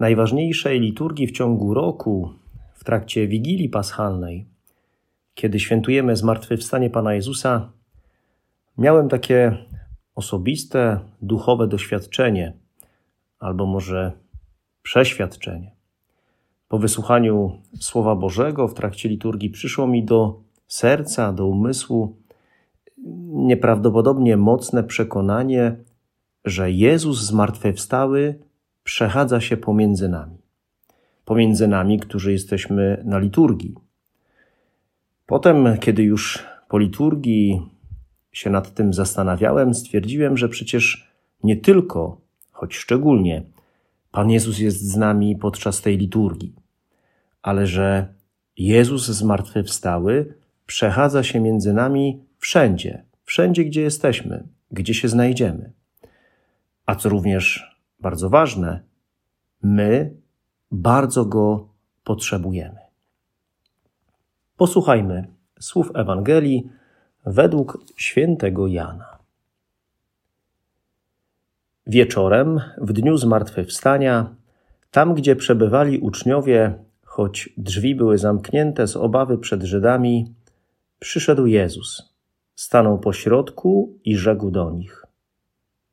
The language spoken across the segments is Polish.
najważniejszej liturgii w ciągu roku, w trakcie Wigilii Paschalnej, kiedy świętujemy zmartwychwstanie Pana Jezusa, miałem takie osobiste, duchowe doświadczenie, albo może przeświadczenie. Po wysłuchaniu Słowa Bożego w trakcie liturgii przyszło mi do serca, do umysłu nieprawdopodobnie mocne przekonanie, że Jezus zmartwychwstały przechadza się pomiędzy nami. Pomiędzy nami, którzy jesteśmy na liturgii. Potem, kiedy już po liturgii się nad tym zastanawiałem, stwierdziłem, że przecież nie tylko, choć szczególnie, Pan Jezus jest z nami podczas tej liturgii, ale że Jezus zmartwychwstały przechadza się między nami wszędzie, wszędzie, gdzie jesteśmy, gdzie się znajdziemy. A co również bardzo ważne, my bardzo go potrzebujemy. Posłuchajmy słów Ewangelii według świętego Jana. Wieczorem, w dniu zmartwychwstania, tam gdzie przebywali uczniowie, choć drzwi były zamknięte z obawy przed Żydami, przyszedł Jezus, stanął pośrodku i rzekł do nich: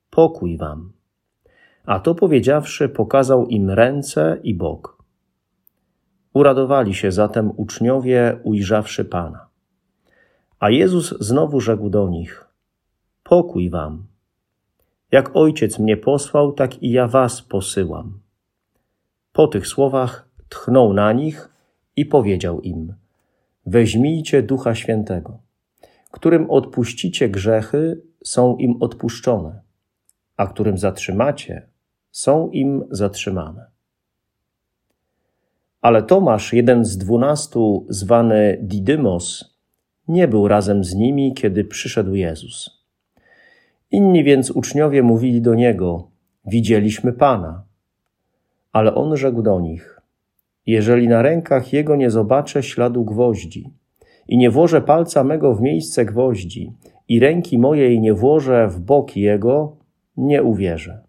Pokój wam. A to powiedziawszy, pokazał im ręce i bok. Uradowali się zatem uczniowie, ujrzawszy Pana. A Jezus znowu rzekł do nich: Pokój wam. Jak ojciec mnie posłał, tak i ja was posyłam. Po tych słowach tchnął na nich i powiedział im: Weźmijcie ducha świętego, którym odpuścicie grzechy, są im odpuszczone, a którym zatrzymacie, są im zatrzymane. Ale Tomasz, jeden z dwunastu, zwany Didymos, nie był razem z nimi, kiedy przyszedł Jezus. Inni więc uczniowie mówili do niego: Widzieliśmy Pana. Ale on rzekł do nich: Jeżeli na rękach jego nie zobaczę śladu gwoździ i nie włożę palca mego w miejsce gwoździ i ręki mojej nie włożę w bok jego, nie uwierzę.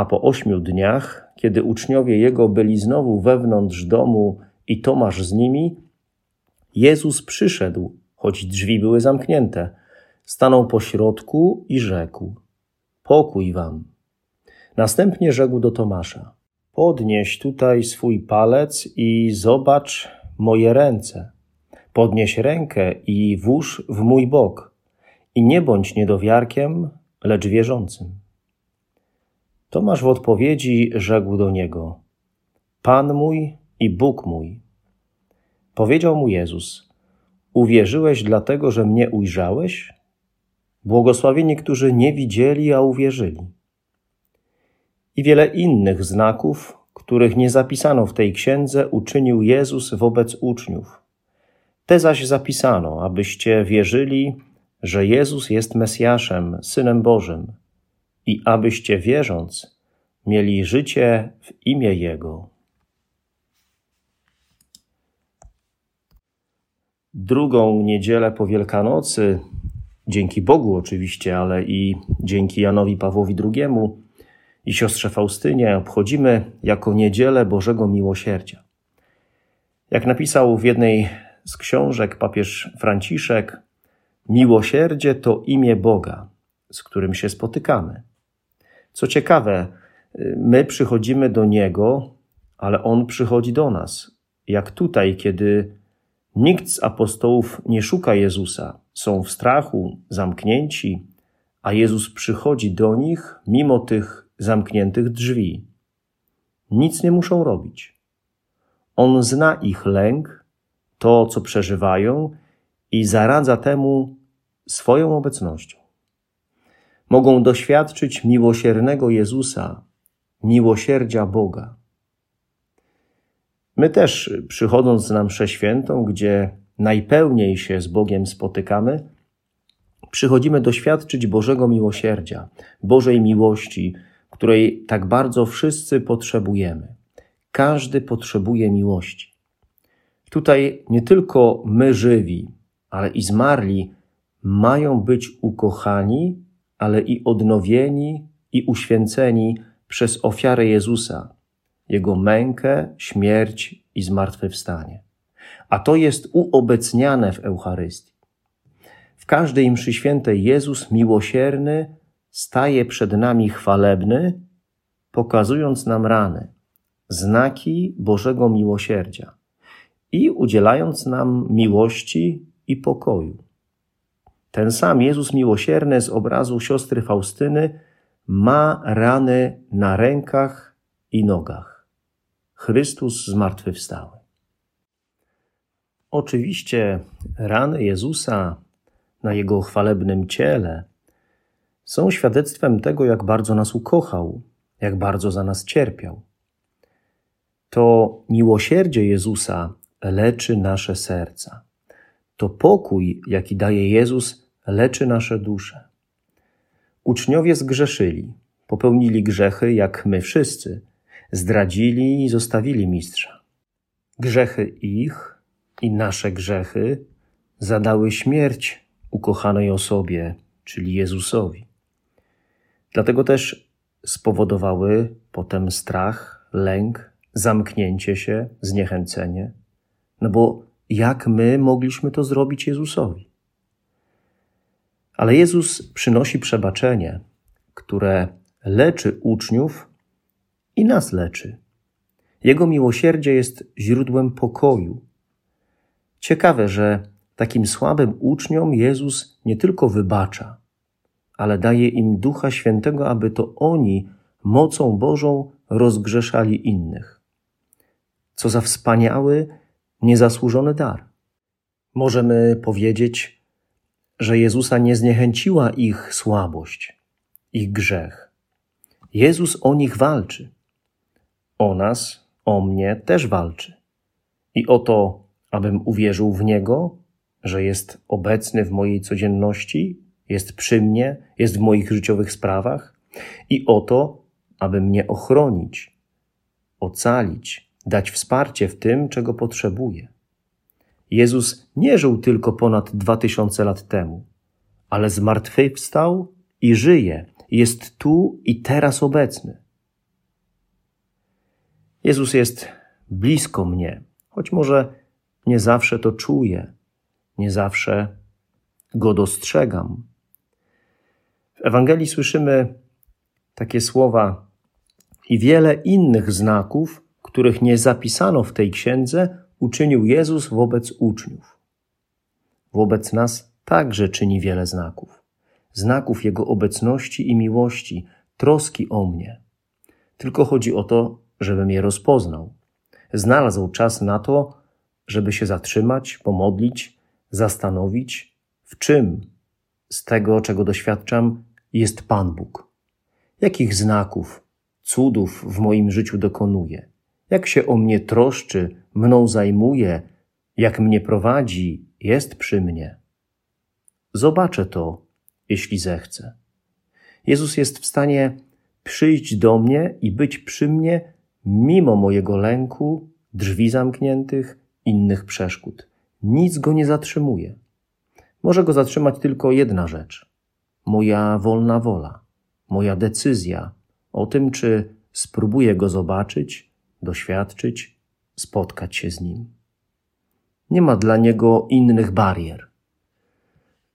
A po ośmiu dniach, kiedy uczniowie jego byli znowu wewnątrz domu i Tomasz z nimi, Jezus przyszedł, choć drzwi były zamknięte, stanął po środku i rzekł: Pokój wam. Następnie rzekł do Tomasza: Podnieś tutaj swój palec i zobacz moje ręce. Podnieś rękę i włóż w mój bok. I nie bądź niedowiarkiem, lecz wierzącym. Tomasz w odpowiedzi rzekł do niego: Pan mój i Bóg mój. Powiedział mu Jezus: Uwierzyłeś dlatego, że mnie ujrzałeś? Błogosławieni, którzy nie widzieli, a uwierzyli. I wiele innych znaków, których nie zapisano w tej księdze, uczynił Jezus wobec uczniów. Te zaś zapisano, abyście wierzyli, że Jezus jest Mesjaszem, Synem Bożym i abyście wierząc mieli życie w imię Jego. Drugą niedzielę po Wielkanocy, dzięki Bogu oczywiście, ale i dzięki Janowi Pawłowi II i siostrze Faustynie, obchodzimy jako niedzielę Bożego Miłosierdzia. Jak napisał w jednej z książek papież Franciszek, miłosierdzie to imię Boga, z którym się spotykamy. Co ciekawe, my przychodzimy do Niego, ale On przychodzi do nas. Jak tutaj, kiedy nikt z apostołów nie szuka Jezusa, są w strachu, zamknięci, a Jezus przychodzi do nich mimo tych zamkniętych drzwi. Nic nie muszą robić. On zna ich lęk, to, co przeżywają i zaradza temu swoją obecnością mogą doświadczyć miłosiernego Jezusa, miłosierdzia Boga. My też, przychodząc na mszę świętą, gdzie najpełniej się z Bogiem spotykamy, przychodzimy doświadczyć Bożego miłosierdzia, Bożej miłości, której tak bardzo wszyscy potrzebujemy. Każdy potrzebuje miłości. Tutaj nie tylko my żywi, ale i zmarli mają być ukochani, ale i odnowieni i uświęceni przez ofiarę Jezusa, Jego mękę, śmierć i zmartwychwstanie. A to jest uobecniane w Eucharystii. W każdej mszy świętej Jezus miłosierny staje przed nami chwalebny, pokazując nam rany, znaki Bożego miłosierdzia i udzielając nam miłości i pokoju. Ten sam Jezus miłosierny z obrazu siostry Faustyny ma rany na rękach i nogach. Chrystus zmartwychwstały. Oczywiście rany Jezusa na Jego chwalebnym ciele są świadectwem tego, jak bardzo nas ukochał, jak bardzo za nas cierpiał. To miłosierdzie Jezusa leczy nasze serca. To pokój, jaki daje Jezus, leczy nasze dusze. Uczniowie zgrzeszyli, popełnili grzechy jak my wszyscy, zdradzili i zostawili mistrza. Grzechy ich i nasze grzechy zadały śmierć ukochanej osobie, czyli Jezusowi. Dlatego też spowodowały potem strach, lęk, zamknięcie się, zniechęcenie. No bo jak my mogliśmy to zrobić Jezusowi? Ale Jezus przynosi przebaczenie, które leczy uczniów i nas leczy. Jego miłosierdzie jest źródłem pokoju. Ciekawe, że takim słabym uczniom Jezus nie tylko wybacza, ale daje im Ducha Świętego, aby to oni mocą Bożą rozgrzeszali innych. Co za wspaniały, niezasłużony dar. Możemy powiedzieć, że Jezusa nie zniechęciła ich słabość, ich grzech. Jezus o nich walczy. O nas, o mnie też walczy. I o to, abym uwierzył w Niego, że jest obecny w mojej codzienności, jest przy mnie, jest w moich życiowych sprawach i o to, aby mnie ochronić, ocalić, dać wsparcie w tym, czego potrzebuję. Jezus nie żył tylko ponad dwa tysiące lat temu, ale zmartwychwstał i żyje, jest tu i teraz obecny. Jezus jest blisko mnie, choć może nie zawsze to czuję, nie zawsze go dostrzegam. W Ewangelii słyszymy takie słowa i wiele innych znaków, których nie zapisano w tej księdze, uczynił Jezus wobec uczniów. Wobec nas także czyni wiele znaków. Znaków Jego obecności i miłości, troski o mnie. Tylko chodzi o to, żebym je rozpoznał. Znalazł czas na to, żeby się zatrzymać, pomodlić, zastanowić, w czym z tego, czego doświadczam, jest Pan Bóg. Jakich znaków, cudów w moim życiu dokonuje? Jak się o mnie troszczy, mną zajmuje, jak mnie prowadzi, jest przy mnie? Zobaczę to, jeśli zechcę. Jezus jest w stanie przyjść do mnie i być przy mnie mimo mojego lęku, drzwi zamkniętych, innych przeszkód. Nic go nie zatrzymuje. Może go zatrzymać tylko jedna rzecz: moja wolna wola, moja decyzja o tym, czy spróbuję go zobaczyć, doświadczyć, spotkać się z nim. Nie ma dla niego innych barier.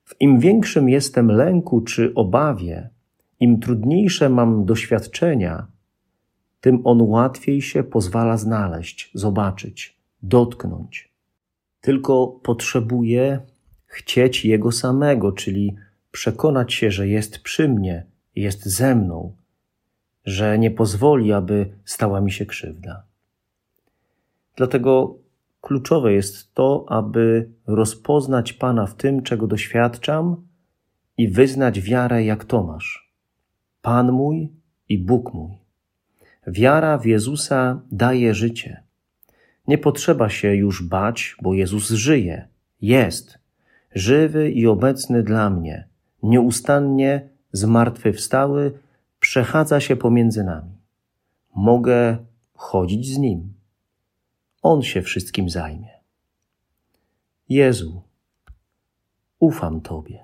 W im większym jestem lęku czy obawie, im trudniejsze mam doświadczenia, tym on łatwiej się pozwala znaleźć, zobaczyć, dotknąć. Tylko potrzebuje chcieć Jego samego, czyli przekonać się, że jest przy mnie, jest ze mną, że nie pozwoli, aby stała mi się krzywda. Dlatego kluczowe jest to, aby rozpoznać Pana w tym, czego doświadczam i wyznać wiarę jak Tomasz. Pan mój i Bóg mój. Wiara w Jezusa daje życie. Nie potrzeba się już bać, bo Jezus żyje, jest, żywy i obecny dla mnie, nieustannie zmartwychwstały, przechadza się pomiędzy nami. Mogę chodzić z Nim. On się wszystkim zajmie. Jezu, ufam Tobie.